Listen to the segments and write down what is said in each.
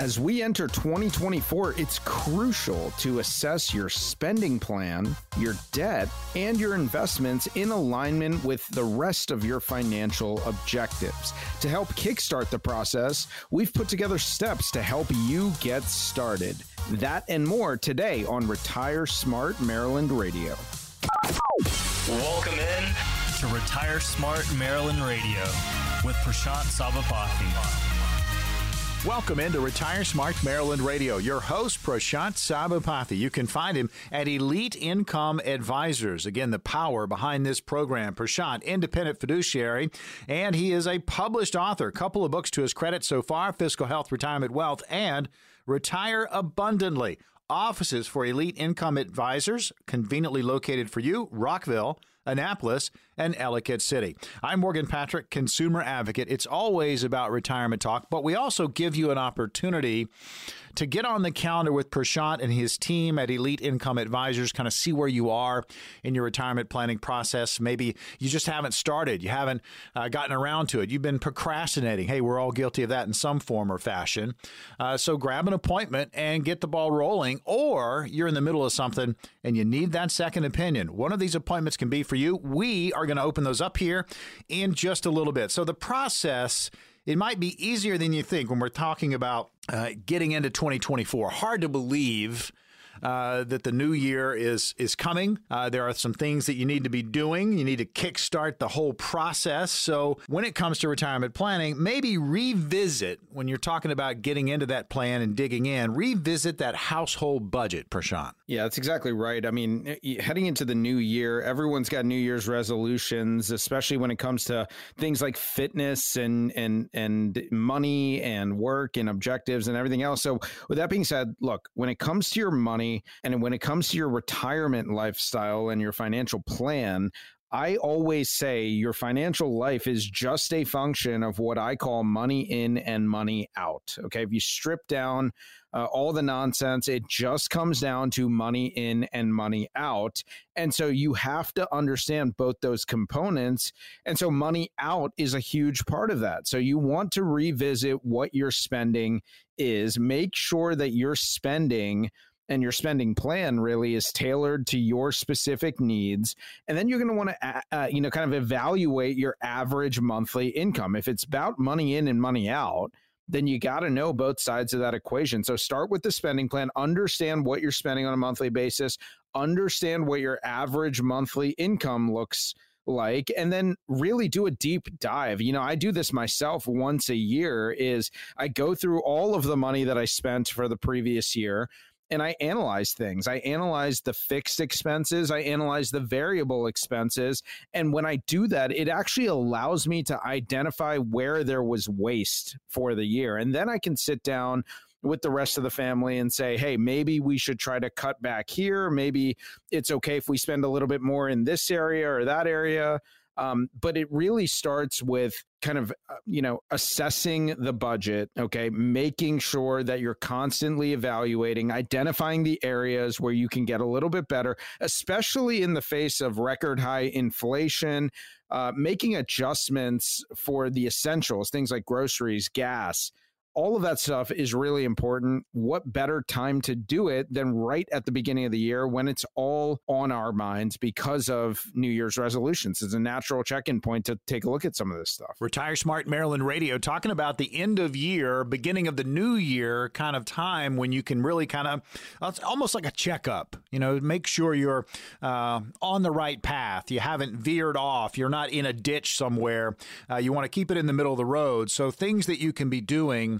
As we enter 2024, it's crucial to assess your spending plan, your debt, and your investments in alignment with the rest of your financial objectives. To help kickstart the process, we've put together steps to help you get started. That and more today on Retire Smart Maryland Radio. Welcome in to Retire Smart Maryland Radio with Prashant Sabapathy. Welcome into Retire Smart Maryland Radio. Your host, Prashant Sabapathy. You can find him at Elite Income Advisors. Again, the power behind this program. Prashant, independent fiduciary, and he is a published author. A couple of books to his credit so far Fiscal Health, Retirement Wealth, and Retire Abundantly. Offices for Elite Income Advisors, conveniently located for you, Rockville, Annapolis, and Ellicott City. I'm Morgan Patrick, consumer advocate. It's always about retirement talk, but we also give you an opportunity to get on the calendar with Prashant and his team at Elite Income Advisors, kind of see where you are in your retirement planning process. Maybe you just haven't started, you haven't uh, gotten around to it, you've been procrastinating. Hey, we're all guilty of that in some form or fashion. Uh, so grab an appointment and get the ball rolling, or you're in the middle of something and you need that second opinion. One of these appointments can be for you. We are going to open those up here in just a little bit. So the process it might be easier than you think when we're talking about uh, getting into 2024. Hard to believe uh, that the new year is is coming. Uh, there are some things that you need to be doing. You need to kickstart the whole process. So when it comes to retirement planning, maybe revisit when you're talking about getting into that plan and digging in. Revisit that household budget, Prashant. Yeah, that's exactly right. I mean, heading into the new year, everyone's got New Year's resolutions, especially when it comes to things like fitness and and and money and work and objectives and everything else. So with that being said, look, when it comes to your money and when it comes to your retirement lifestyle and your financial plan, I always say your financial life is just a function of what I call money in and money out. Okay. If you strip down uh, all the nonsense, it just comes down to money in and money out. And so you have to understand both those components. And so money out is a huge part of that. So you want to revisit what your spending is, make sure that you're spending and your spending plan really is tailored to your specific needs. And then you're going to want to, uh, you know, kind of evaluate your average monthly income. If it's about money in and money out, then you got to know both sides of that equation. So start with the spending plan, understand what you're spending on a monthly basis, understand what your average monthly income looks like and then really do a deep dive you know i do this myself once a year is i go through all of the money that i spent for the previous year and I analyze things. I analyze the fixed expenses, I analyze the variable expenses. And when I do that, it actually allows me to identify where there was waste for the year. And then I can sit down with the rest of the family and say, hey, maybe we should try to cut back here. Maybe it's okay if we spend a little bit more in this area or that area. Um, but it really starts with kind of uh, you know assessing the budget okay? Making sure that you're constantly evaluating identifying the areas where you can get a little bit better especially in the face of record high inflation uh, making adjustments for the essentials things like groceries gas all of that stuff is really important. What better time to do it than right at the beginning of the year when it's all on our minds because of New Year's resolutions? It's a natural check in point to take a look at some of this stuff. Retire Smart Maryland Radio talking about the end of year, beginning of the new year kind of time when you can really kind of, it's almost like a checkup, you know, make sure you're uh, on the right path. You haven't veered off. You're not in a ditch somewhere. Uh, you want to keep it in the middle of the road. So things that you can be doing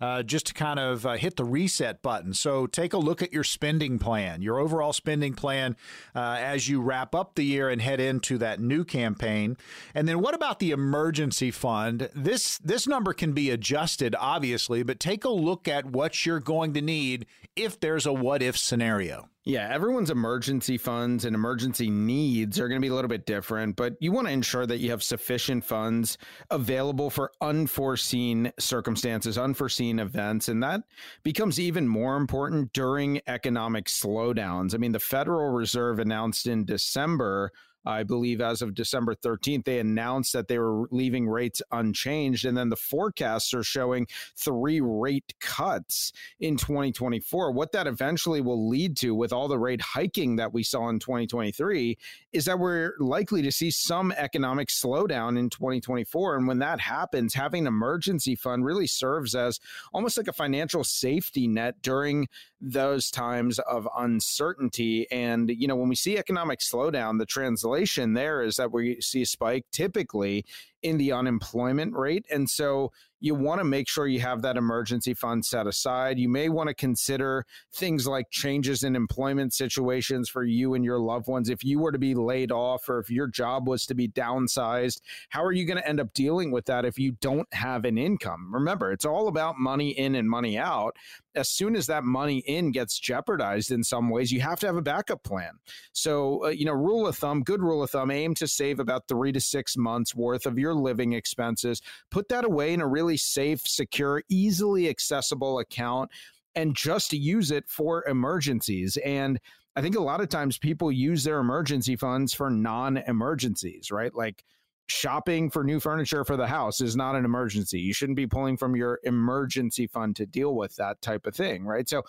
uh, just to kind of uh, hit the reset button. So take a look at your spending plan, your overall spending plan uh, as you wrap up the year and head into that new campaign. And then what about the emergency fund? This this number can be adjusted, obviously, but take a look at what you're going to need if there's a what if scenario. Yeah, everyone's emergency funds and emergency needs are going to be a little bit different, but you want to ensure that you have sufficient funds available for unforeseen circumstances, unforeseen events. And that becomes even more important during economic slowdowns. I mean, the Federal Reserve announced in December I believe as of December 13th, they announced that they were leaving rates unchanged. And then the forecasts are showing three rate cuts in 2024. What that eventually will lead to with all the rate hiking that we saw in 2023 is that we're likely to see some economic slowdown in 2024. And when that happens, having an emergency fund really serves as almost like a financial safety net during those times of uncertainty. And, you know, when we see economic slowdown, the translation there is that we see a spike typically in the unemployment rate. And so you want to make sure you have that emergency fund set aside. You may want to consider things like changes in employment situations for you and your loved ones. If you were to be laid off or if your job was to be downsized, how are you going to end up dealing with that if you don't have an income? Remember, it's all about money in and money out. As soon as that money in gets jeopardized in some ways, you have to have a backup plan. So, uh, you know, rule of thumb, good rule of thumb, aim to save about three to six months worth of your living expenses. Put that away in a really safe, secure, easily accessible account and just use it for emergencies. And I think a lot of times people use their emergency funds for non emergencies, right? Like, shopping for new furniture for the house is not an emergency. You shouldn't be pulling from your emergency fund to deal with that type of thing, right? So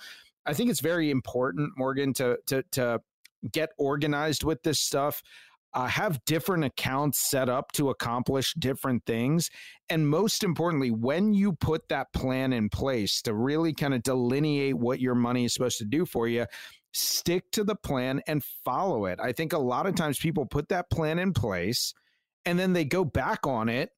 I think it's very important, Morgan, to to to get organized with this stuff uh, have different accounts set up to accomplish different things. And most importantly, when you put that plan in place to really kind of delineate what your money is supposed to do for you, stick to the plan and follow it. I think a lot of times people put that plan in place and then they go back on it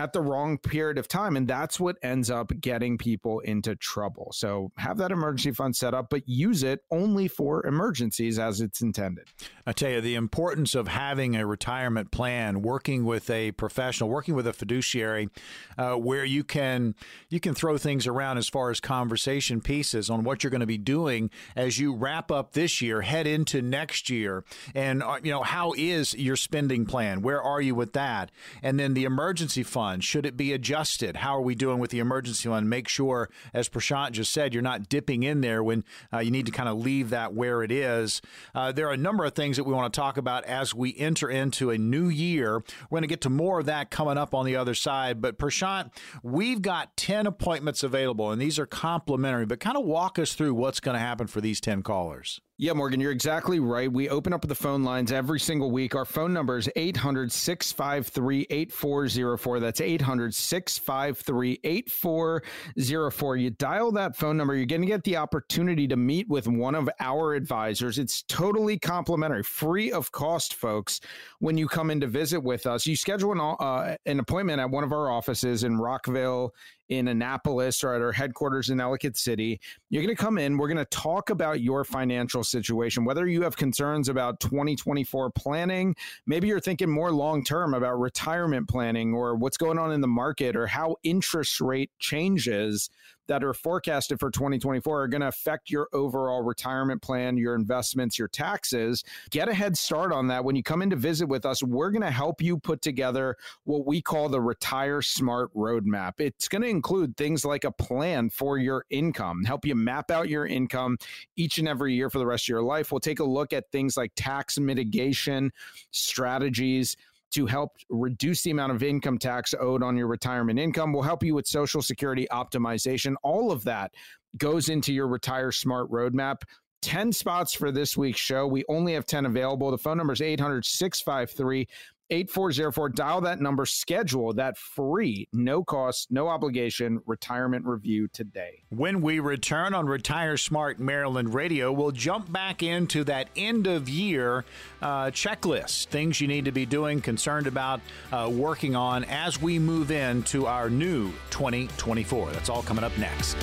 at the wrong period of time. And that's what ends up getting people into trouble. So have that emergency fund set up, but use it only for emergencies as it's intended. I tell you, the importance of having a retirement plan, working with a professional, working with a fiduciary, uh, where you can you can throw things around as far as conversation pieces on what you're going to be doing as you wrap up this year, head into next year, and uh, you know how is your spending plan? Where are you with that? And then the emergency fund fund? Should it be adjusted? How are we doing with the emergency fund? Make sure, as Prashant just said, you're not dipping in there when uh, you need to kind of leave that where it is. Uh, there are a number of things that we want to talk about as we enter into a new year. We're going to get to more of that coming up on the other side. But Prashant, we've got 10 appointments available, and these are complimentary, but kind of walk us through what's going to happen for these 10 callers. Yeah, Morgan, you're exactly right. We open up the phone lines every single week. Our phone number is 800 653 8404. That's 800 653 8404. You dial that phone number, you're going to get the opportunity to meet with one of our advisors. It's totally complimentary, free of cost, folks, when you come in to visit with us. You schedule an, uh, an appointment at one of our offices in Rockville, in Annapolis or at our headquarters in Ellicott City. You're going to come in. We're going to talk about your financial situation, whether you have concerns about 2024 planning, maybe you're thinking more long term about retirement planning or what's going on in the market or how interest rate changes that are forecasted for 2024 are going to affect your overall retirement plan, your investments, your taxes. Get a head start on that. When you come in to visit with us, we're going to help you put together what we call the Retire Smart Roadmap. It's going to include things like a plan for your income, help you map out your income each and every year for the rest of your life. We'll take a look at things like tax mitigation strategies to help reduce the amount of income tax owed on your retirement income. We'll help you with Social Security optimization. All of that goes into your Retire Smart roadmap. 10 spots for this week's show. We only have 10 available. The phone number is 800 653 8404. Dial that number, schedule that free, no cost, no obligation retirement review today. When we return on Retire Smart Maryland Radio, we'll jump back into that end of year uh, checklist, things you need to be doing, concerned about, uh, working on as we move into our new 2024. That's all coming up next.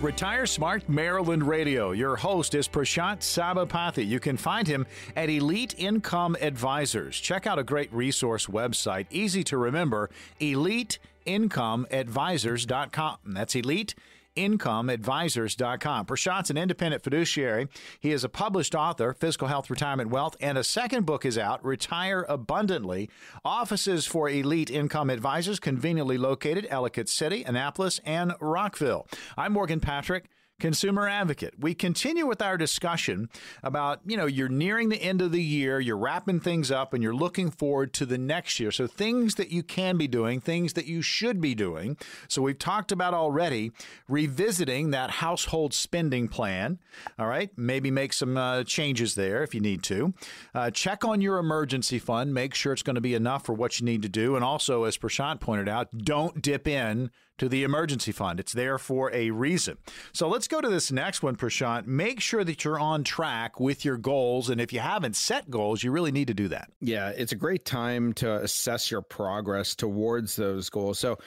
Retire Smart Maryland Radio. Your host is Prashant Sabapathy. You can find him at Elite Income Advisors. Check out a great resource website, easy to remember, eliteincomeadvisors.com. That's Elite EliteIncomeAdvisors.com. Prashant's an independent fiduciary. He is a published author, Fiscal Health, Retirement, Wealth, and a second book is out, Retire Abundantly. Offices for Elite Income Advisors conveniently located Ellicott City, Annapolis, and Rockville. I'm Morgan Patrick consumer advocate. We continue with our discussion about, you know, you're nearing the end of the year, you're wrapping things up, and you're looking forward to the next year. So, things that you can be doing, things that you should be doing. So, we've talked about already revisiting that household spending plan. All right. Maybe make some uh, changes there if you need to. Uh, check on your emergency fund, make sure it's going to be enough for what you need to do. And also, as Prashant pointed out, don't dip in to the emergency fund. It's there for a reason. So let's go to this next one, Prashant. Make sure that you're on track with your goals. And if you haven't set goals, you really need to do that. Yeah, it's a great time to assess your progress towards those goals. So,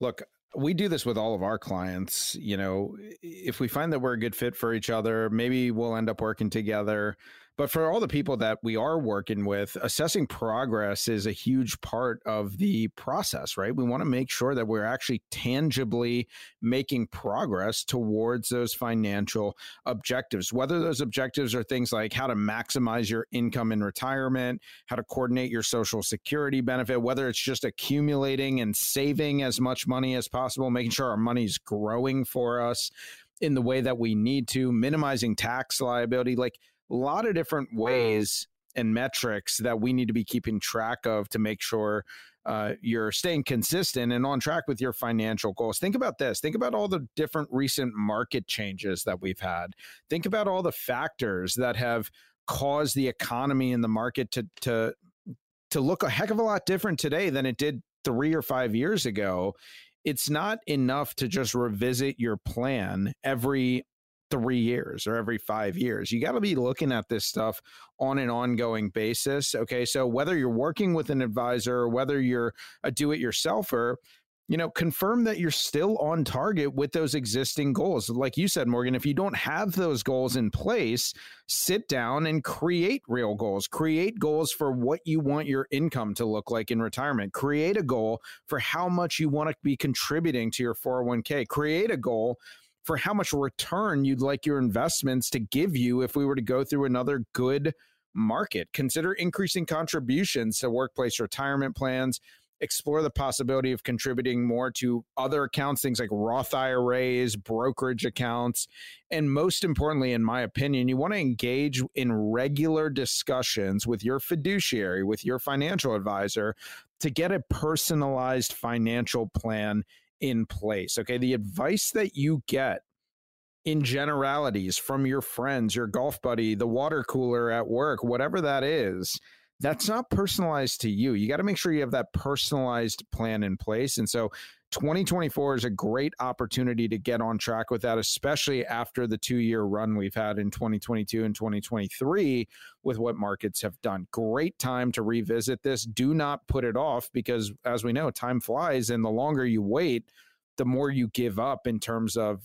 look, we do this with all of our clients. You know, if we find that we're a good fit for each other, maybe we'll end up working together. But for all the people that we are working with, assessing progress is a huge part of the process, right? We want to make sure that we're actually tangibly making progress towards those financial objectives, whether those objectives are things like how to maximize your income in retirement, how to coordinate your social security benefit, whether it's just accumulating and saving as much money as possible, making sure our money's growing for us in the way that we need to, minimizing tax liability. Like, a lot of different ways and metrics that we need to be keeping track of to make sure uh, you're staying consistent and on track with your financial goals. Think about this. Think about all the different recent market changes that we've had. Think about all the factors that have caused the economy and the market to to to look a heck of a lot different today than it did three or five years ago. It's not enough to just revisit your plan every three years or every five years. You got to be looking at this stuff on an ongoing basis. Okay. So whether you're working with an advisor or whether you're a do it yourselfer, you know, confirm that you're still on target with those existing goals. Like you said, Morgan, if you don't have those goals in place, sit down and create real goals. Create goals for what you want your income to look like in retirement. Create a goal for how much you want to be contributing to your 401k. Create a goal for how much return you'd like your investments to give you if we were to go through another good market. Consider increasing contributions to workplace retirement plans. Explore the possibility of contributing more to other accounts, things like Roth IRAs, brokerage accounts. And most importantly, in my opinion, you want to engage in regular discussions with your fiduciary, with your financial advisor to get a personalized financial plan in place. Okay. The advice that you get in generalities from your friends, your golf buddy, the water cooler at work, whatever that is, that's not personalized to you. You got to make sure you have that personalized plan in place. And so 2024 is a great opportunity to get on track with that, especially after the two year run we've had in 2022 and 2023 with what markets have done. Great time to revisit this. Do not put it off because, as we know, time flies, and the longer you wait, the more you give up in terms of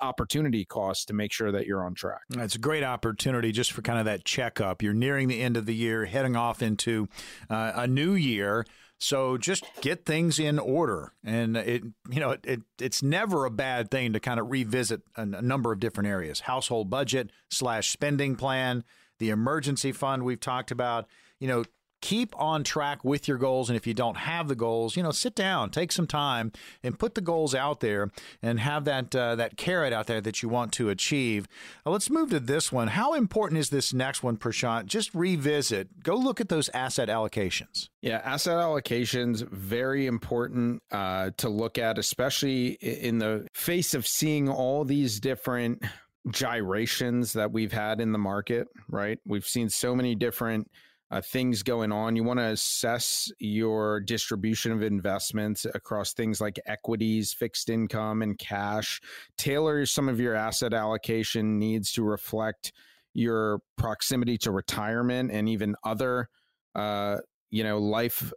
opportunity costs to make sure that you're on track. It's a great opportunity just for kind of that checkup. You're nearing the end of the year, heading off into uh, a new year. So just get things in order, and it you know it, it's never a bad thing to kind of revisit a, a number of different areas: household budget slash spending plan, the emergency fund we've talked about. You know, keep on track with your goals and if you don't have the goals you know sit down take some time and put the goals out there and have that uh, that carrot out there that you want to achieve. Uh, let's move to this one. How important is this next one prashant? Just revisit. Go look at those asset allocations. Yeah asset allocations very important uh, to look at especially in the face of seeing all these different gyrations that we've had in the market right? We've seen so many different uh, things going on. You want to assess your distribution of investments across things like equities, fixed income, and cash. Tailor some of your asset allocation needs to reflect your proximity to retirement and even other, uh, you know, life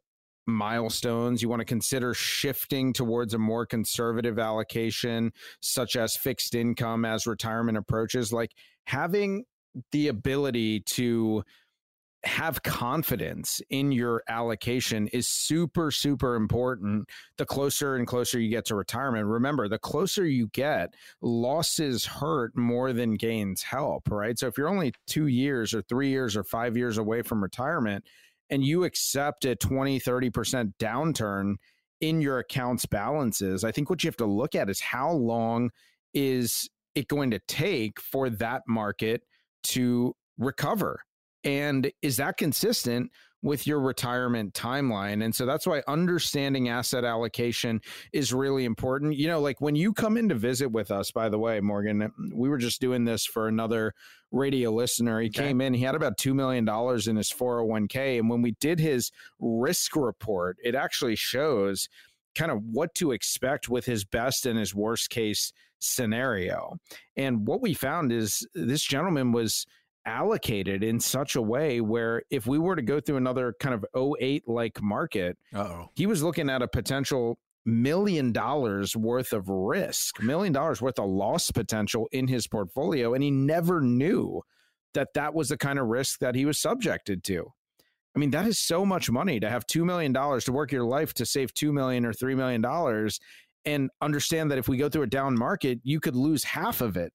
milestones. You want to consider shifting towards a more conservative allocation, such as fixed income as retirement approaches. Like having the ability to have confidence in your allocation is super super important. The closer and closer you get to retirement remember the closer you get losses hurt more than gains help right? So if you're only 2 years or 3 years or 5 years away from retirement and you accept a 20 30% downturn in your accounts balances i think what you have to look at is how long is it going to take for that market to recover and is that consistent with your retirement timeline? And so that's why understanding asset allocation is really important. You know, like when you come in to visit with us, by the way, Morgan, we were just doing this for another radio listener. He okay. came in, he had about $2 million in his 401k. And when we did his risk report, it actually shows kind of what to expect with his best and his worst case scenario. And what we found is this gentleman was allocated in such a way where if we were to go through another kind of 08 like market, Uh-oh. he was looking at a potential million dollars worth of risk, million dollars worth of loss potential in his portfolio. And he never knew that that was the kind of risk that he was subjected to. I mean, that is so much money to have $2 million to work your life to save 2 million or $3 million and understand that if we go through a down market, you could lose half of it.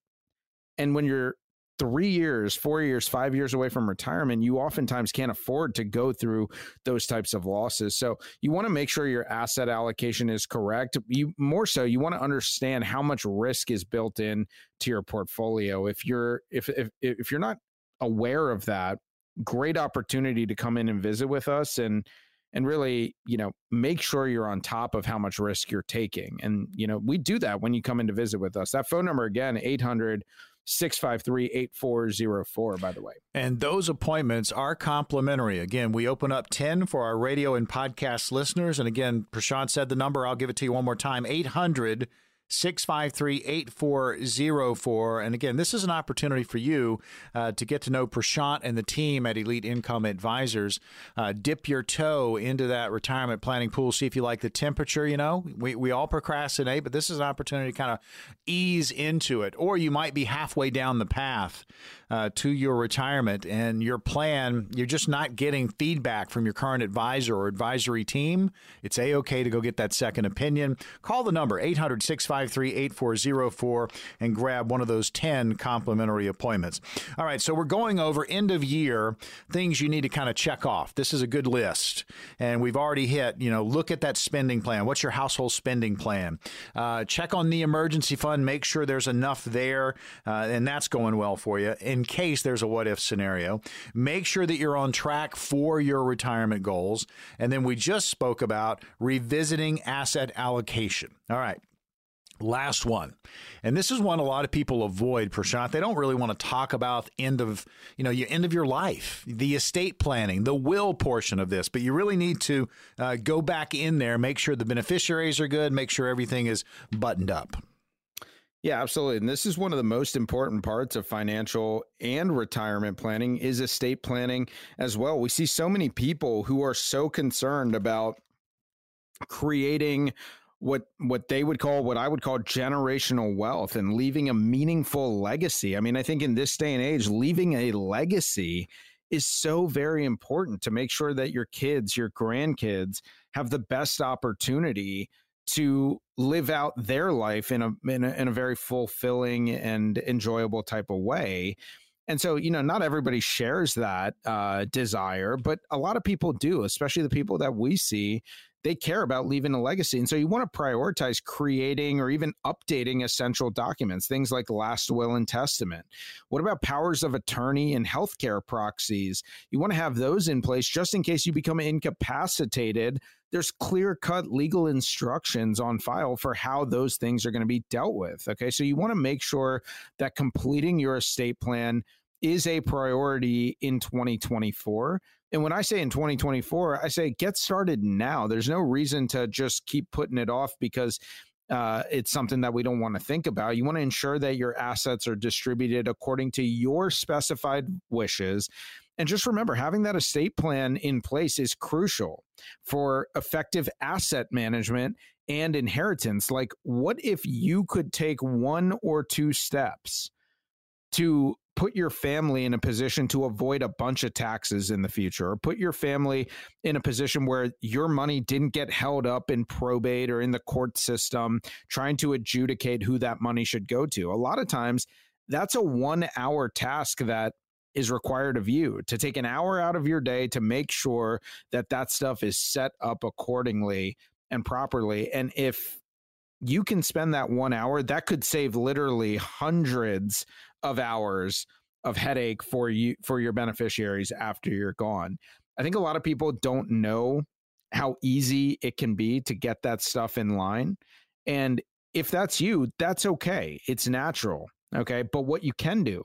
And when you're three years, four years, five years away from retirement, you oftentimes can't afford to go through those types of losses. So you want to make sure your asset allocation is correct. You more so, you want to understand how much risk is built in to your portfolio. If you're if if if you're not aware of that, great opportunity to come in and visit with us and and really, you know, make sure you're on top of how much risk you're taking. And, you know, we do that when you come in to visit with us. That phone number again, 800 653 8404, by the way. And those appointments are complimentary. Again, we open up 10 for our radio and podcast listeners. And again, Prashant said the number. I'll give it to you one more time 800 653 8404. And again, this is an opportunity for you uh, to get to know Prashant and the team at Elite Income Advisors. Uh, dip your toe into that retirement planning pool, see if you like the temperature. You know, we, we all procrastinate, but this is an opportunity to kind of ease into it. Or you might be halfway down the path uh, to your retirement and your plan, you're just not getting feedback from your current advisor or advisory team. It's A OK to go get that second opinion. Call the number 800 653 8404 and grab one of those 10 complimentary appointments. All right, so we're going over end of year things you need to kind of check off. This is a good list. And we've already hit, you know, look at that spending plan. What's your household spending plan? Uh, check on the emergency fund, make sure there's enough there, uh, and that's going well for you. And in case there's a what if scenario. Make sure that you're on track for your retirement goals. And then we just spoke about revisiting asset allocation. All right. Last one. And this is one a lot of people avoid, Prashant. They don't really want to talk about end of, you know, your end of your life, the estate planning, the will portion of this. But you really need to uh, go back in there, make sure the beneficiaries are good, make sure everything is buttoned up. Yeah, absolutely. And this is one of the most important parts of financial and retirement planning is estate planning as well. We see so many people who are so concerned about creating what what they would call what I would call generational wealth and leaving a meaningful legacy. I mean, I think in this day and age, leaving a legacy is so very important to make sure that your kids, your grandkids have the best opportunity to live out their life in a, in a in a very fulfilling and enjoyable type of way. And so, you know, not everybody shares that uh, desire, but a lot of people do, especially the people that we see they care about leaving a legacy. And so you want to prioritize creating or even updating essential documents, things like last will and testament. What about powers of attorney and healthcare proxies? You want to have those in place just in case you become incapacitated. There's clear cut legal instructions on file for how those things are going to be dealt with. Okay. So you want to make sure that completing your estate plan is a priority in 2024 and when I say in 2024, I say get started now. There's no reason to just keep putting it off because uh, it's something that we don't want to think about. You want to ensure that your assets are distributed according to your specified wishes. And just remember, having that estate plan in place is crucial for effective asset management and inheritance. Like, what if you could take one or two steps to put your family in a position to avoid a bunch of taxes in the future, or put your family in a position where your money didn't get held up in probate or in the court system, trying to adjudicate who that money should go to. A lot of times, that's a one hour task that is required of you to take an hour out of your day to make sure that that stuff is set up accordingly and properly. And if you can spend that one hour, that could save literally hundreds of hours of headache for you for your beneficiaries after you're gone. I think a lot of people don't know how easy it can be to get that stuff in line. And if that's you, that's okay. It's natural. Okay. But what you can do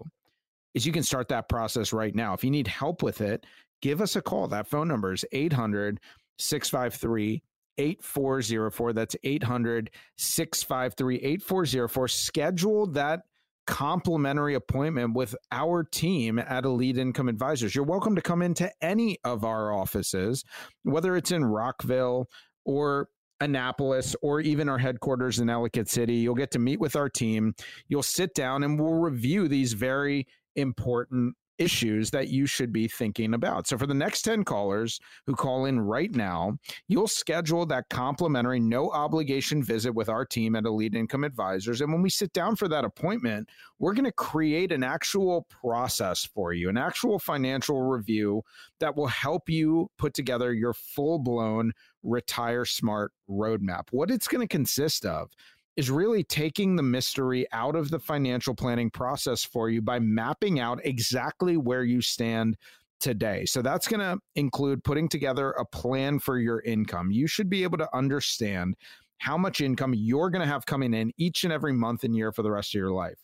is you can start that process right now. If you need help with it, give us a call. That phone number is 800 653 8404. That's 800 653 8404. Schedule that complimentary appointment with our team at Elite Income Advisors. You're welcome to come into any of our offices, whether it's in Rockville or Annapolis or even our headquarters in Ellicott City. You'll get to meet with our team. You'll sit down and we'll review these very important issues that you should be thinking about. So for the next 10 callers who call in right now, you'll schedule that complimentary no obligation visit with our team at Elite Income Advisors and when we sit down for that appointment, we're going to create an actual process for you, an actual financial review that will help you put together your full-blown retire smart roadmap. What it's going to consist of is really taking the mystery out of the financial planning process for you by mapping out exactly where you stand today. So that's going to include putting together a plan for your income. You should be able to understand how much income you're going to have coming in each and every month and year for the rest of your life.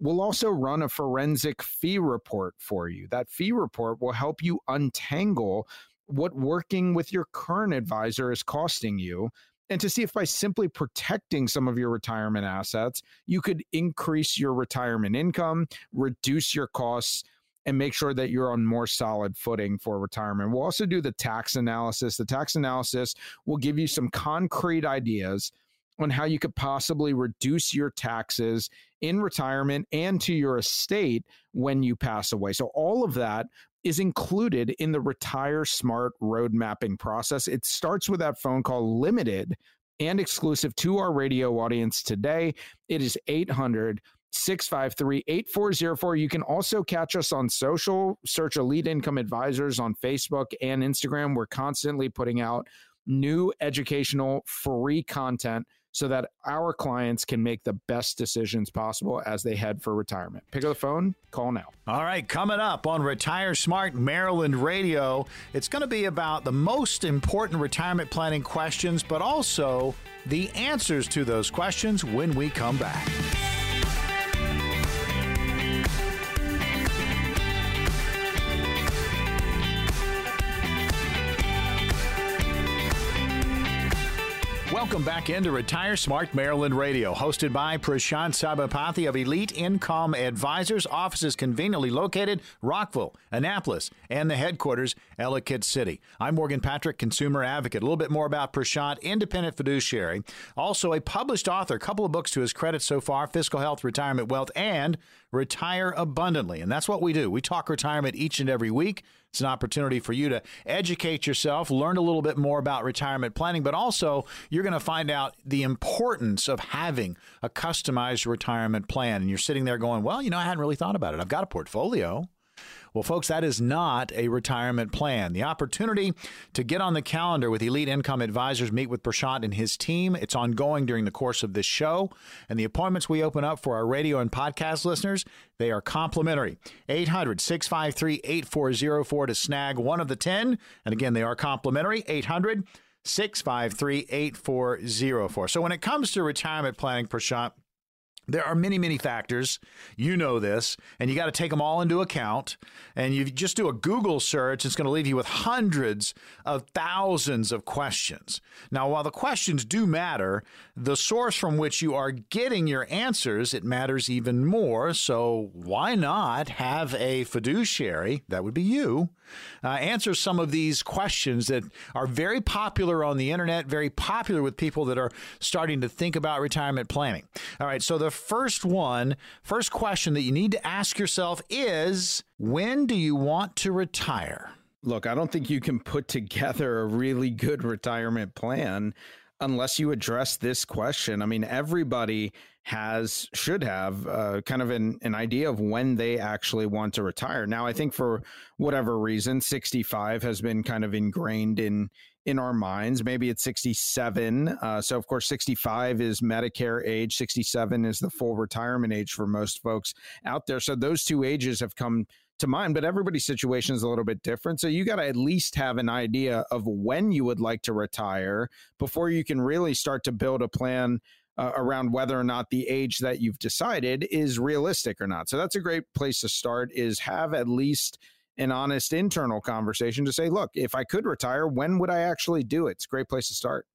We'll also run a forensic fee report for you. That fee report will help you untangle what working with your current advisor is costing you and to see if by simply protecting some of your retirement assets, you could increase your retirement income, reduce your costs, and make sure that you're on more solid footing for retirement. We'll also do the tax analysis. The tax analysis will give you some concrete ideas on how you could possibly reduce your taxes in retirement and to your estate when you pass away. So, all of that is included in the Retire Smart road mapping process. It starts with that phone call limited and exclusive to our radio audience today. It is 800 653 8404. You can also catch us on social, search Elite Income Advisors on Facebook and Instagram. We're constantly putting out new educational free content so that our clients can make the best decisions possible as they head for retirement. Pick up the phone, call now. All right, coming up on Retire Smart Maryland Radio, it's going to be about the most important retirement planning questions, but also the answers to those questions when we come back. Welcome back into Retire Smart Maryland Radio, hosted by Prashant Sabapathy of Elite Income Advisors. Offices conveniently located Rockville, Annapolis, and the headquarters, Ellicott City. I'm Morgan Patrick, consumer advocate. A little bit more about Prashant, independent fiduciary, also a published author, a couple of books to his credit so far Fiscal Health, Retirement Wealth, and Retire Abundantly. And that's what we do. We talk retirement each and every week. It's an opportunity for you to educate yourself, learn a little bit more about retirement planning, but also you're going to find out the importance of having a customized retirement plan. And you're sitting there going, well, you know, I hadn't really thought about it. I've got a portfolio. Well, folks, that is not a retirement plan. The opportunity to get on the calendar with Elite Income Advisors, meet with Prashant and his team, it's ongoing during the course of this show. And the appointments we open up for our radio and podcast listeners, they are complimentary. 800 653 8404 to snag one of the 10. And again, they are complimentary. 800 653 8404. So when it comes to retirement planning, Prashant, there are many, many factors. You know this, and you got to take them all into account. And you just do a Google search, it's going to leave you with hundreds of thousands of questions. Now, while the questions do matter, the source from which you are getting your answers, it matters even more. So why not have a fiduciary, that would be you, uh, answer some of these questions that are very popular on the internet, very popular with people that are starting to think about retirement planning. All right, so the first one, first question that you need to ask yourself is when do you want to retire? Look, I don't think you can put together a really good retirement plan unless you address this question. I mean, everybody has should have uh, kind of an, an idea of when they actually want to retire. Now, I think for whatever reason, 65 has been kind of ingrained in in our minds. Maybe it's 67. Uh, so, of course, 65 is Medicare age, 67 is the full retirement age for most folks out there. So, those two ages have come to mind, but everybody's situation is a little bit different. So, you got to at least have an idea of when you would like to retire before you can really start to build a plan uh, around whether or not the age that you've decided is realistic or not. So that's a great place to start is have at least an honest internal conversation to say, look, if I could retire, when would I actually do it? It's a great place to start.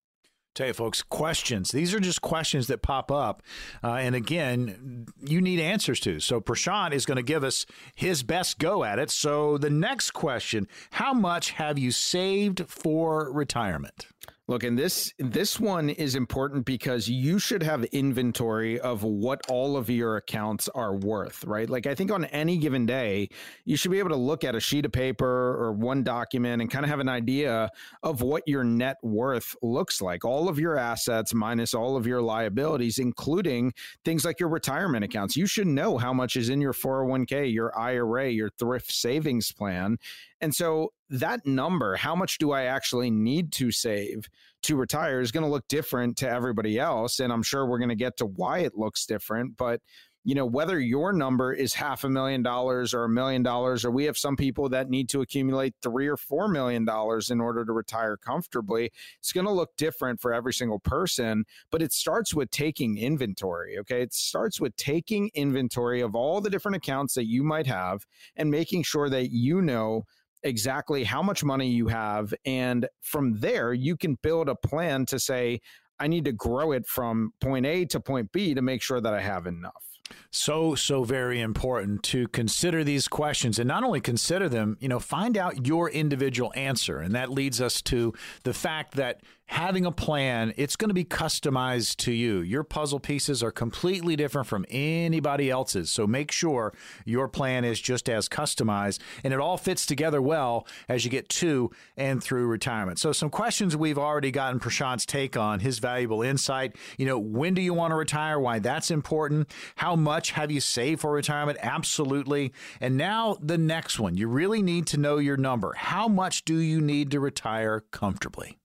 Tell you, folks, questions. These are just questions that pop up. Uh, and again, you need answers to. So Prashant is going to give us his best go at it. So the next question How much have you saved for retirement? Look, and this this one is important because you should have inventory of what all of your accounts are worth, right? Like I think on any given day, you should be able to look at a sheet of paper or one document and kind of have an idea of what your net worth looks like. All of your assets minus all of your liabilities, including things like your retirement accounts. You should know how much is in your 401k, your IRA, your thrift savings plan, and so that number, how much do I actually need to save to retire, is going to look different to everybody else. And I'm sure we're going to get to why it looks different. But you know, whether your number is half a million dollars or a million dollars, or we have some people that need to accumulate three or four million dollars in order to retire comfortably, it's going to look different for every single person. But it starts with taking inventory. Okay. It starts with taking inventory of all the different accounts that you might have and making sure that you know exactly how much money you have. And from there, you can build a plan to say, I need to grow it from point A to point B to make sure that I have enough. So, so very important to consider these questions and not only consider them, you know, find out your individual answer. And that leads us to the fact that having a plan, it's going to be customized to you. Your puzzle pieces are completely different from anybody else's. So make sure your plan is just as customized and it all fits together well as you get to and through retirement. So some questions we've already gotten Prashant's take on, his valuable insight. You know, when do you want to retire? Why that's important? How much have you saved for retirement? Absolutely. And now the next one. You really need to know your number. How much do you need to retire comfortably?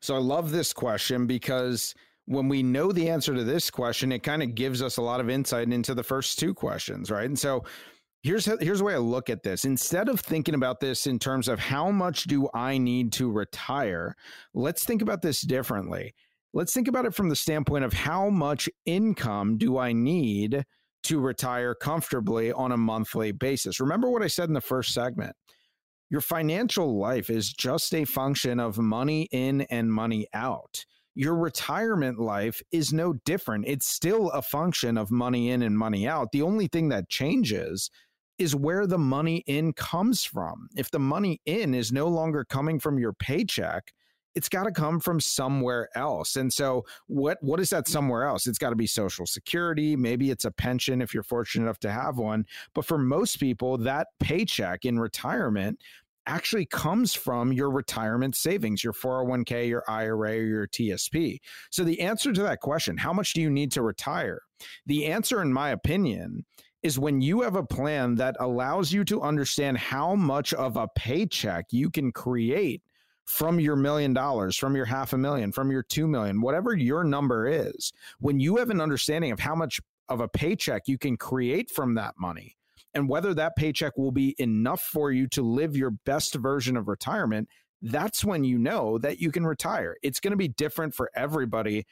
So I love this question because when we know the answer to this question, it kind of gives us a lot of insight into the first two questions, right? And so here's here's the way I look at this. Instead of thinking about this in terms of how much do I need to retire, let's think about this differently. Let's think about it from the standpoint of how much income do I need to retire comfortably on a monthly basis. Remember what I said in the first segment your financial life is just a function of money in and money out. Your retirement life is no different. It's still a function of money in and money out. The only thing that changes is where the money in comes from. If the money in is no longer coming from your paycheck, it's got to come from somewhere else. And so what what is that somewhere else? It's got to be social security, maybe it's a pension if you're fortunate enough to have one, but for most people that paycheck in retirement actually comes from your retirement savings, your 401k, your IRA, or your TSP. So the answer to that question, how much do you need to retire? The answer in my opinion is when you have a plan that allows you to understand how much of a paycheck you can create from your million dollars, from your half a million, from your 2 million, whatever your number is, when you have an understanding of how much of a paycheck you can create from that money and whether that paycheck will be enough for you to live your best version of retirement, that's when you know that you can retire. It's going to be different for everybody.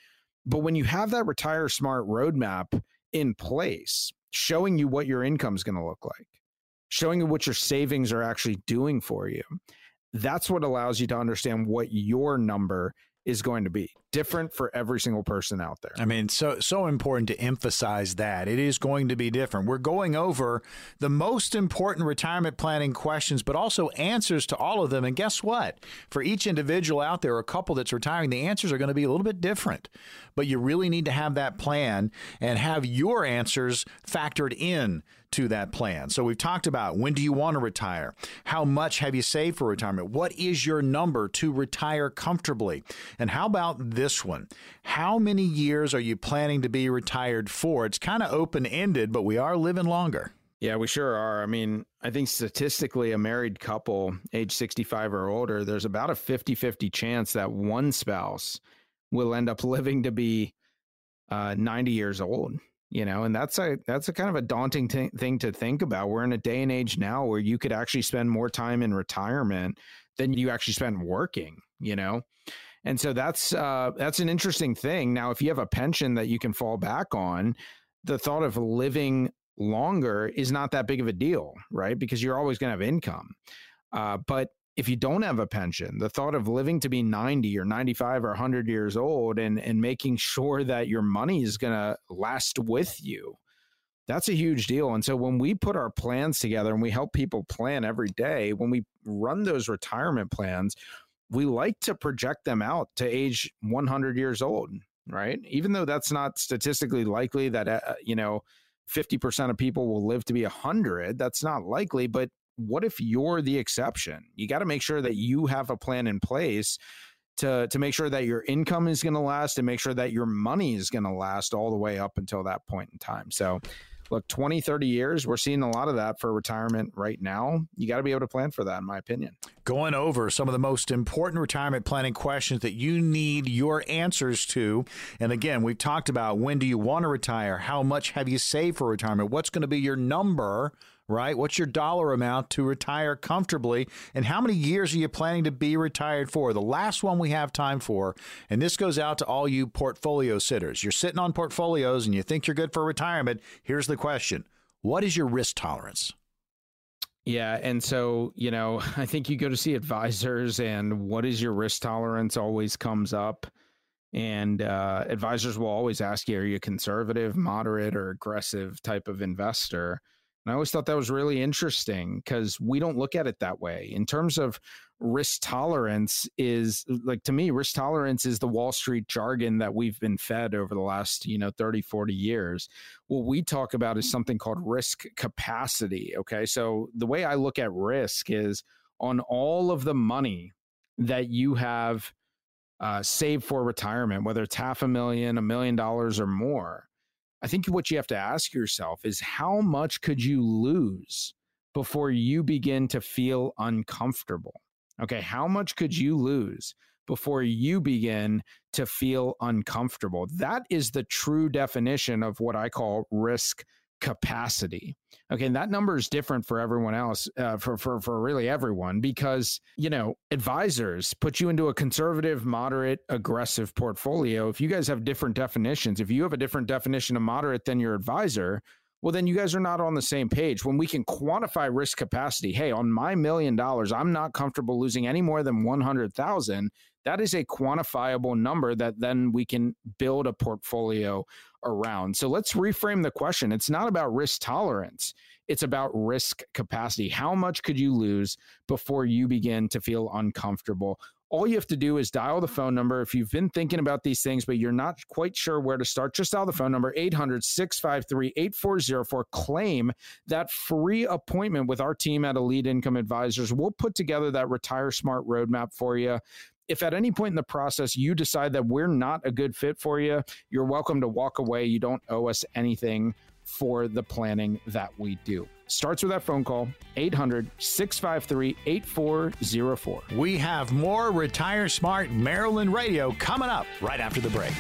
But when you have that retire smart roadmap in place, showing you what your income is going to look like, showing you what your savings are actually doing for you, that's what allows you to understand what your number is going to be. Different for every single person out there. I mean, so so important to emphasize that it is going to be different. We're going over the most important retirement planning questions, but also answers to all of them. And guess what? For each individual out there, a couple that's retiring, the answers are going to be a little bit different. But you really need to have that plan and have your answers factored in to that plan. So we've talked about when do you want to retire? How much have you saved for retirement? What is your number to retire comfortably? And how about this one? How many years are you planning to be retired for? It's kind of open ended, but we are living longer. Yeah, we sure are. I mean, I think statistically, a married couple age 65 or older, there's about a 50 50 chance that one spouse will end up living to be uh, 90 years old you know and that's a that's a kind of a daunting t- thing to think about we're in a day and age now where you could actually spend more time in retirement than you actually spend working you know and so that's uh, that's an interesting thing. Now if you have a pension that you can fall back on the thought of living longer is not that big of a deal right? Because you're always going to have income. Uh, but if you don't have a pension, the thought of living to be 90 or 95 or 100 years old and, and making sure that your money is going to last with you, that's a huge deal. And so when we put our plans together and we help people plan every day, when we run those retirement plans, we like to project them out to age 100 years old, right? Even though that's not statistically likely that, uh, you know, 50% of people will live to be 100, that's not likely, but what if you're the exception? You got to make sure that you have a plan in place to to make sure that your income is going to last and make sure that your money is going to last all the way up until that point in time. So look 20 30 years we're seeing a lot of that for retirement right now. You got to be able to plan for that in my opinion. Going over some of the most important retirement planning questions that you need your answers to. And again we've talked about when do you want to retire? How much have you saved for retirement? What's going to be your number right? What's your dollar amount to retire comfortably? And how many years are you planning to be retired for? The last one we have time for, and this goes out to all you portfolio sitters. You're sitting on portfolios and you think you're good for retirement. Here's the question What is your risk tolerance? Yeah. And so, you know, I think you go to see advisors, and what is your risk tolerance always comes up. And uh, advisors will always ask you, are you a conservative, moderate, or aggressive type of investor? And I always thought that was really interesting because we don't look at it that way. In terms of risk tolerance is like to me risk tolerance is the wall street jargon that we've been fed over the last you know 30 40 years what we talk about is something called risk capacity okay so the way i look at risk is on all of the money that you have uh, saved for retirement whether it's half a million a million dollars or more I think what you have to ask yourself is how much could you lose before you begin to feel uncomfortable? Okay, how much could you lose before you begin to feel uncomfortable? That is the true definition of what I call risk capacity. Okay, and that number is different for everyone else, uh, for for for really everyone, because you know advisors put you into a conservative, moderate, aggressive portfolio. If you guys have different definitions, if you have a different definition of moderate than your advisor, well, then you guys are not on the same page. When we can quantify risk capacity, hey, on my million dollars, I'm not comfortable losing any more than one hundred thousand. That is a quantifiable number that then we can build a portfolio around. So let's reframe the question. It's not about risk tolerance, it's about risk capacity. How much could you lose before you begin to feel uncomfortable? All you have to do is dial the mm-hmm. phone number. If you've been thinking about these things, but you're not quite sure where to start, just dial the phone number 800 653 8404. Claim that free appointment with our team at Elite Income Advisors. We'll put together that Retire Smart roadmap for you if at any point in the process you decide that we're not a good fit for you, you're welcome to walk away. You don't owe us anything for the planning that we do. Starts with that phone call, 800 653 8404. We have more Retire Smart Maryland Radio coming up right after the break.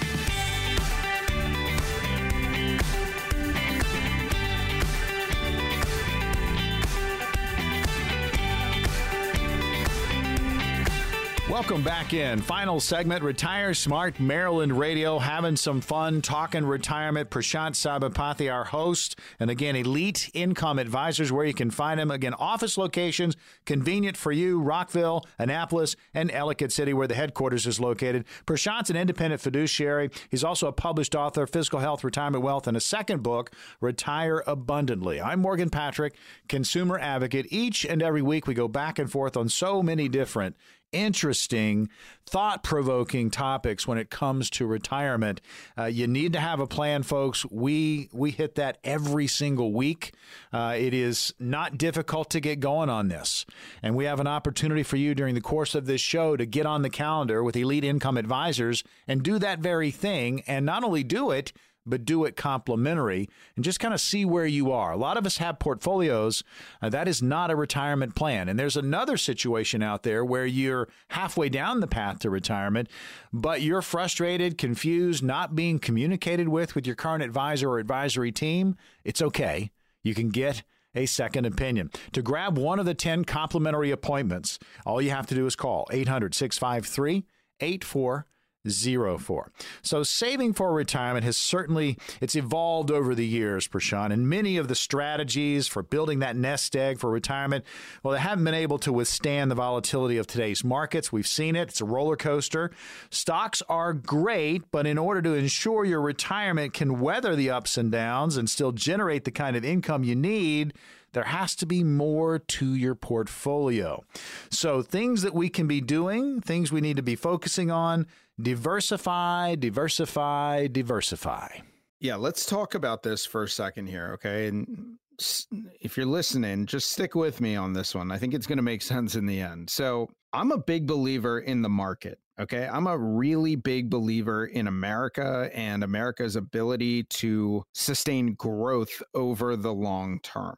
Welcome back in. Final segment, Retire Smart Maryland Radio, having some fun talking retirement. Prashant Sabapathy, our host, and again, Elite Income Advisors, where you can find them. Again, office locations, convenient for you, Rockville, Annapolis, and Ellicott City, where the headquarters is located. Prashant's an independent fiduciary. He's also a published author, Fiscal Health, Retirement Wealth, and a second book, Retire Abundantly. I'm Morgan Patrick, consumer advocate. Each and every week, we go back and forth on so many different interesting, thought provoking topics when it comes to retirement. Uh, you need to have a plan, folks. We we hit that every single week. Uh, it is not difficult to get going on this, and we have an opportunity for you during the course of this show to get on the calendar with Elite Income Advisors and do that very thing, and not only do it but do it complimentary and just kind of see where you are. A lot of us have portfolios. Uh, that is not a retirement plan. And there's another situation out there where you're halfway down the path to retirement, but you're frustrated, confused, not being communicated with with your current advisor or advisory team. It's okay. You can get a second opinion. To grab one of the 10 complimentary appointments, all you have to do is call 800 653 Zero four. So saving for retirement has certainly it's evolved over the years, Prashant, and many of the strategies for building that nest egg for retirement, well, they haven't been able to withstand the volatility of today's markets. We've seen it; it's a roller coaster. Stocks are great, but in order to ensure your retirement can weather the ups and downs and still generate the kind of income you need, there has to be more to your portfolio. So, things that we can be doing, things we need to be focusing on diversify, diversify, diversify. Yeah, let's talk about this for a second here, okay? And if you're listening, just stick with me on this one. I think it's going to make sense in the end. So, I'm a big believer in the market. Okay. I'm a really big believer in America and America's ability to sustain growth over the long term.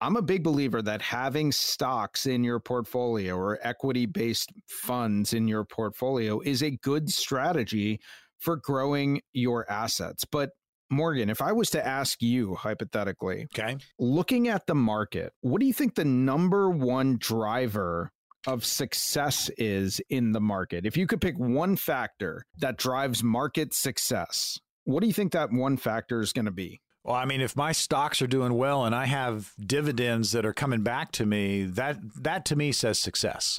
I'm a big believer that having stocks in your portfolio or equity based funds in your portfolio is a good strategy for growing your assets. But Morgan, if I was to ask you hypothetically, okay, looking at the market, what do you think the number one driver of success is in the market? If you could pick one factor that drives market success, what do you think that one factor is going to be? Well, I mean, if my stocks are doing well and I have dividends that are coming back to me, that that to me says success.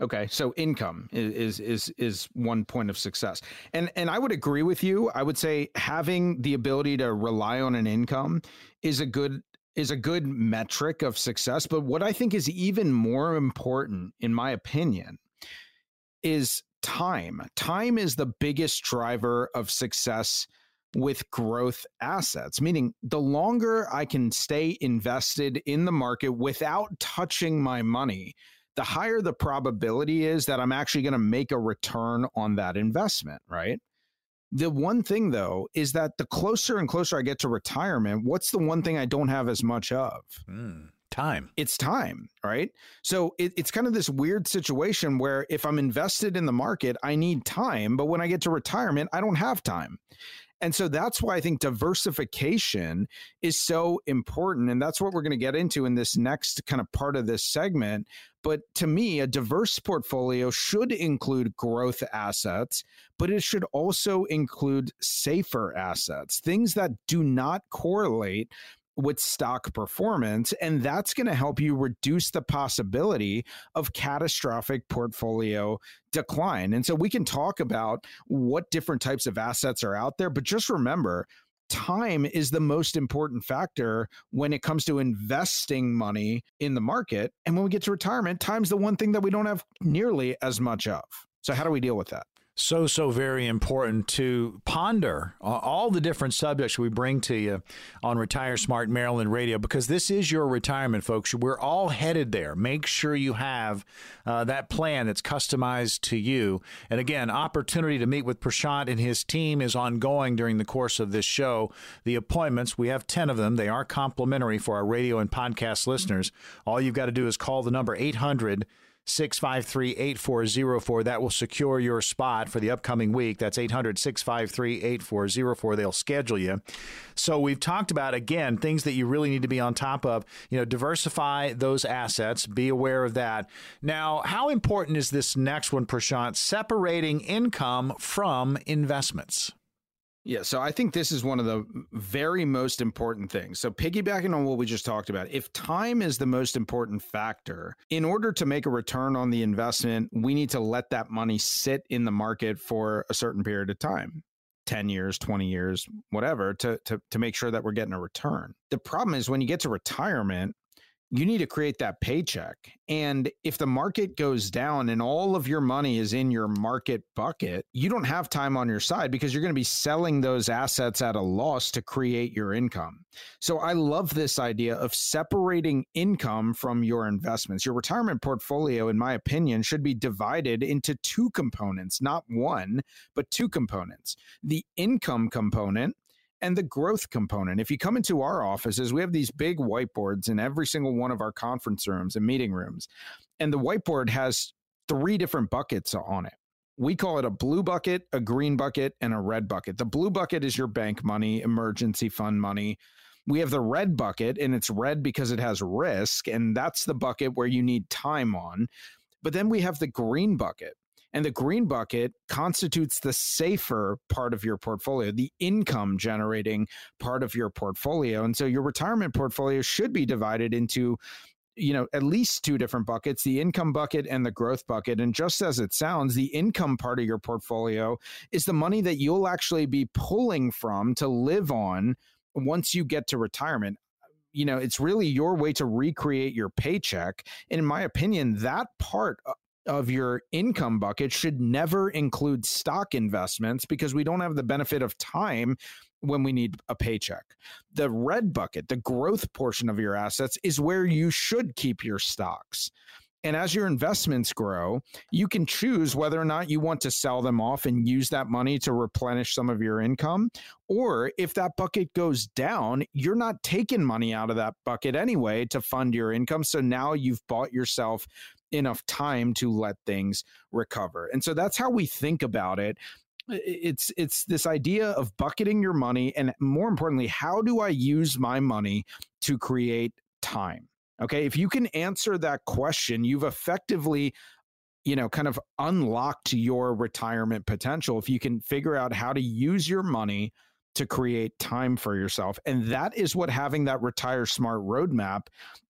Okay, so income is is is one point of success, and and I would agree with you. I would say having the ability to rely on an income is a good is a good metric of success. But what I think is even more important, in my opinion, is time. Time is the biggest driver of success with growth assets, meaning the longer I can stay invested in the market without touching my money, the higher the probability is that I'm actually going to make a return on that investment, right? The one thing though is that the closer and closer I get to retirement, what's the one thing I don't have as much of? Mm, time. It's time, right? So it, it's kind of this weird situation where if I'm invested in the market, I need time, but when I get to retirement, I don't have time. And so that's why I think diversification is so important. And that's what we're going to get into in this next kind of part of this segment. But to me, a diverse portfolio should include growth assets, but it should also include safer assets, things that do not correlate with stock performance. And that's going to help you reduce the possibility of catastrophic portfolio decline. And so we can talk about what different types of assets are out there, but just remember, time is the most important factor when it comes to investing money in the market. And when we get to retirement, time's the one thing that we don't have nearly as much of. So, how do we deal with that? So so very important to ponder all the different subjects we bring to you on retire smart maryland radio because this is your retirement folks. We're all headed there. Make sure you have uh, that plan that's customized to you. And again opportunity to meet with prashant and his team is ongoing during the course of this show. The appointments we have 10 of them. They are complimentary for our radio and podcast listeners. All you've got to do is call the number 800 653 8404. That will secure your spot for the upcoming week. That's 800 653 8404. They'll schedule you. So we've talked about, again, things that you really need to be on top of. You know, diversify those assets, be aware of that. Now, how important is this next one, Prashant, separating income from investments? Yeah, so I think this is one of the very most important things. So, piggybacking on what we just talked about, if time is the most important factor, in order to make a return on the investment, we need to let that money sit in the market for a certain period of time. 10 years, 20 years, whatever, to, to, to make sure that we're getting a return. The problem is when you get to retirement, you need to create that paycheck. And if the market goes down and all of your money is in your market bucket, you don't have time on your side because you're going to be selling those assets at a loss to create your income. So I love this idea of separating income from your investments. Your retirement portfolio, in my opinion, should be divided into two components, not one, but two components. The income component and the growth component. If you come into our offices, we have these big whiteboards in every single one of our conference rooms and meeting rooms. And the whiteboard has three different buckets on it. We call it a blue bucket, a green bucket, and a red bucket. The blue bucket is your bank money, emergency fund money. We have the red bucket, and it's red because it has risk, and that's the bucket where you need time on. But then we have the green bucket, and the green bucket constitutes the safer part of your portfolio, the income generating part of your portfolio. And so your retirement portfolio should be divided into you know at least two different buckets the income bucket and the growth bucket. And just as it sounds the income part of your portfolio is the money that you'll actually be pulling from to live on once you get to retirement. You know it's really your way to recreate your paycheck. And in my opinion that part uh, of your income bucket should never include stock investments because we don't have the benefit of time when we need a paycheck. The red bucket, the growth portion of your assets, is where you should keep your stocks. And as your investments grow, you can choose whether or not you want to sell them off and use that money to replenish some of your income. Or if that bucket goes down, you're not taking money out of that bucket anyway to fund your income. So now you've bought yourself enough time to let things recover. And so that's how we think about it it's it's this idea of bucketing your money and more importantly how do i use my money to create time okay if you can answer that question you've effectively you know kind of unlocked your retirement potential if you can figure out how to use your money to create time for yourself. And that is what having that retire smart roadmap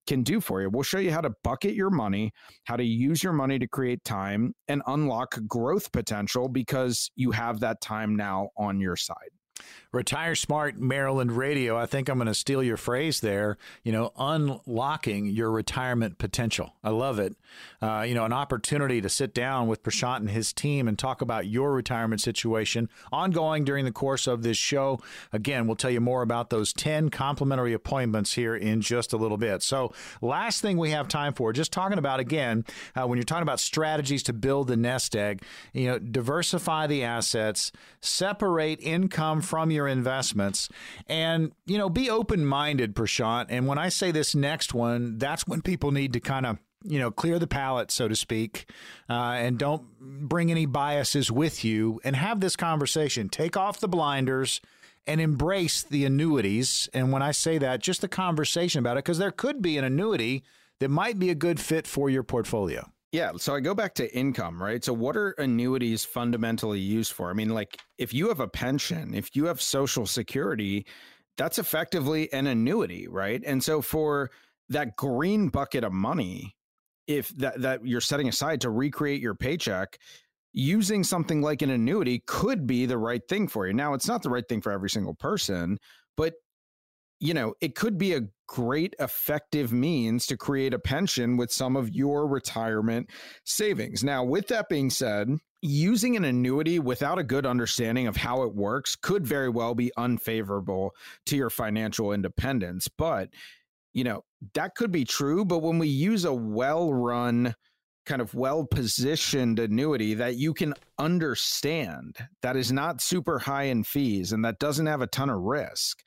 can do for you. We'll show you how to bucket your money, how to use your money to create time and unlock growth potential because you have that time now on your side. Retire Smart Maryland Radio. I think I'm going to steal your phrase there. You know, unlocking your retirement potential. I love it. Uh, you know, an opportunity to sit down with Prashant and his team and talk about your retirement situation ongoing during the course of this show. Again, we'll tell you more about those 10 complimentary appointments here in just a little bit. So, last thing we have time for, just talking about again, uh, when you're talking about strategies to build the nest egg, you know, diversify the assets, separate income from your investments and, you know, be open minded, Prashant. And when I say this next one, that's when people need to kind of you know, clear the palate, so to speak, uh, and don't bring any biases with you and have this conversation. Take off the blinders and embrace the annuities. And when I say that, just the conversation about it, because there could be an annuity that might be a good fit for your portfolio. Yeah. So I go back to income, right? So what are annuities fundamentally used for? I mean, like if you have a pension, if you have social security, that's effectively an annuity, right? And so for that green bucket of money, if that, that you're setting aside to recreate your paycheck, using something like an annuity could be the right thing for you. Now, it's not the right thing for every single person, but you know, it could be a great effective means to create a pension with some of your retirement savings. Now, with that being said, using an annuity without a good understanding of how it works could very well be unfavorable to your financial independence. But, you know, that could be true. But when we use a well run, kind of well positioned annuity that you can understand, that is not super high in fees and that doesn't have a ton of risk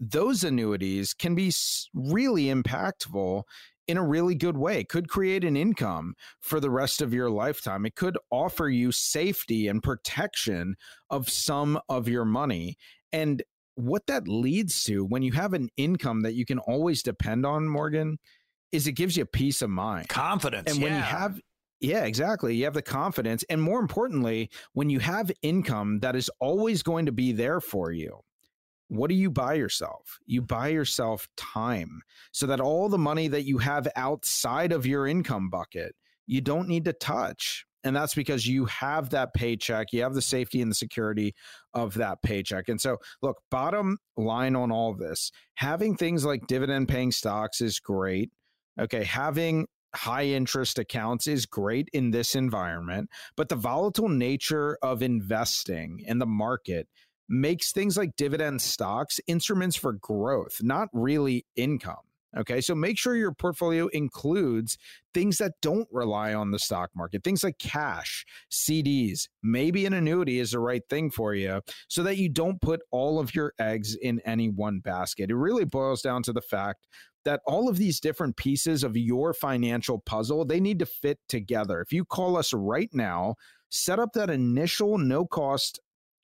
those annuities can be really impactful in a really good way. It could create an income for the rest of your lifetime. It could offer you safety and protection of some of your money. And what that leads to when you have an income that you can always depend on, Morgan, is it gives you peace of mind. Confidence. And when yeah. you have yeah, exactly. You have the confidence. And more importantly, when you have income that is always going to be there for you, what do you buy yourself? You buy yourself time so that all the money that you have outside of your income bucket, you don't need to touch. And that's because you have that paycheck, you have the safety and the security of that paycheck. And so, look, bottom line on all this having things like dividend paying stocks is great. Okay. Having high interest accounts is great in this environment, but the volatile nature of investing in the market makes things like dividend stocks instruments for growth, not really income. Okay. So make sure your portfolio includes things that don't rely on the stock market, things like cash, CDs, maybe an annuity is the right thing for you so that you don't put all of your eggs in any one basket. It really boils down to the fact that all of these different pieces of your financial puzzle, they need to fit together. If you call us right now, set up that initial no cost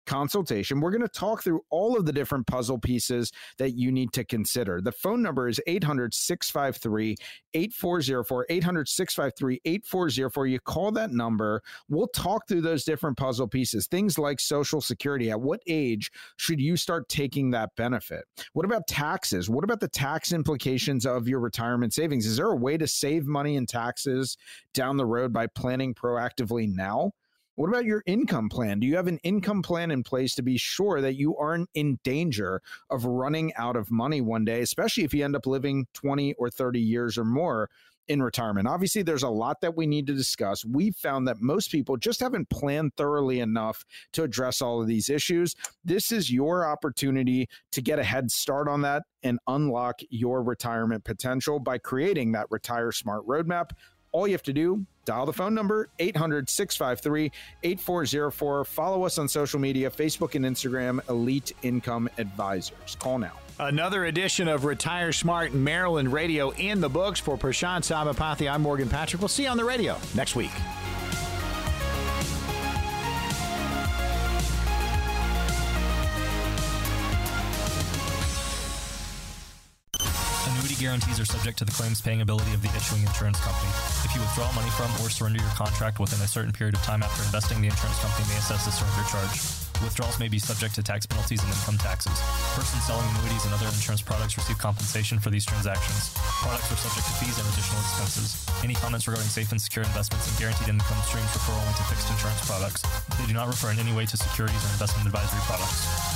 consultation. We're going to talk through all of the different puzzle pieces that you need to consider. The phone number is 800 653 8404. 800 653 8404. You call that number. We'll talk through those different puzzle pieces. Things like Social Security. At what age should you start taking that benefit? What about taxes? What about the tax implications of your retirement savings? Is there a way to save money in taxes down the road by planning proactively now? What about your income plan? Do you have an income plan in place to be sure that you aren't in danger of running out of money one day, especially if you end up living 20 or 30 years or more in retirement? Obviously, there's a lot that we need to discuss. We've found that most people just haven't planned thoroughly enough to address all of these issues. This is your opportunity to get a head start on that and unlock your retirement potential by creating that Retire Smart roadmap. All you have to do, dial the phone number 800 653 8404. Follow us on social media Facebook and Instagram, Elite Income Advisors. Call now. Another edition of Retire Smart Maryland Radio in the books for Prashant Sabapathy. I'm Morgan Patrick. We'll see you on the radio next week. Guarantees are subject to the claims paying ability of the issuing insurance company. If you withdraw money from or surrender your contract within a certain period of time after investing, the insurance company may assess a surrender charge. Withdrawals may be subject to tax penalties and income taxes. Persons selling annuities and other insurance products receive compensation for these transactions. Products are subject to fees and additional expenses. Any comments regarding safe and secure investments and guaranteed income streams refer only to fixed insurance products. They do not refer in any way to securities or investment advisory products.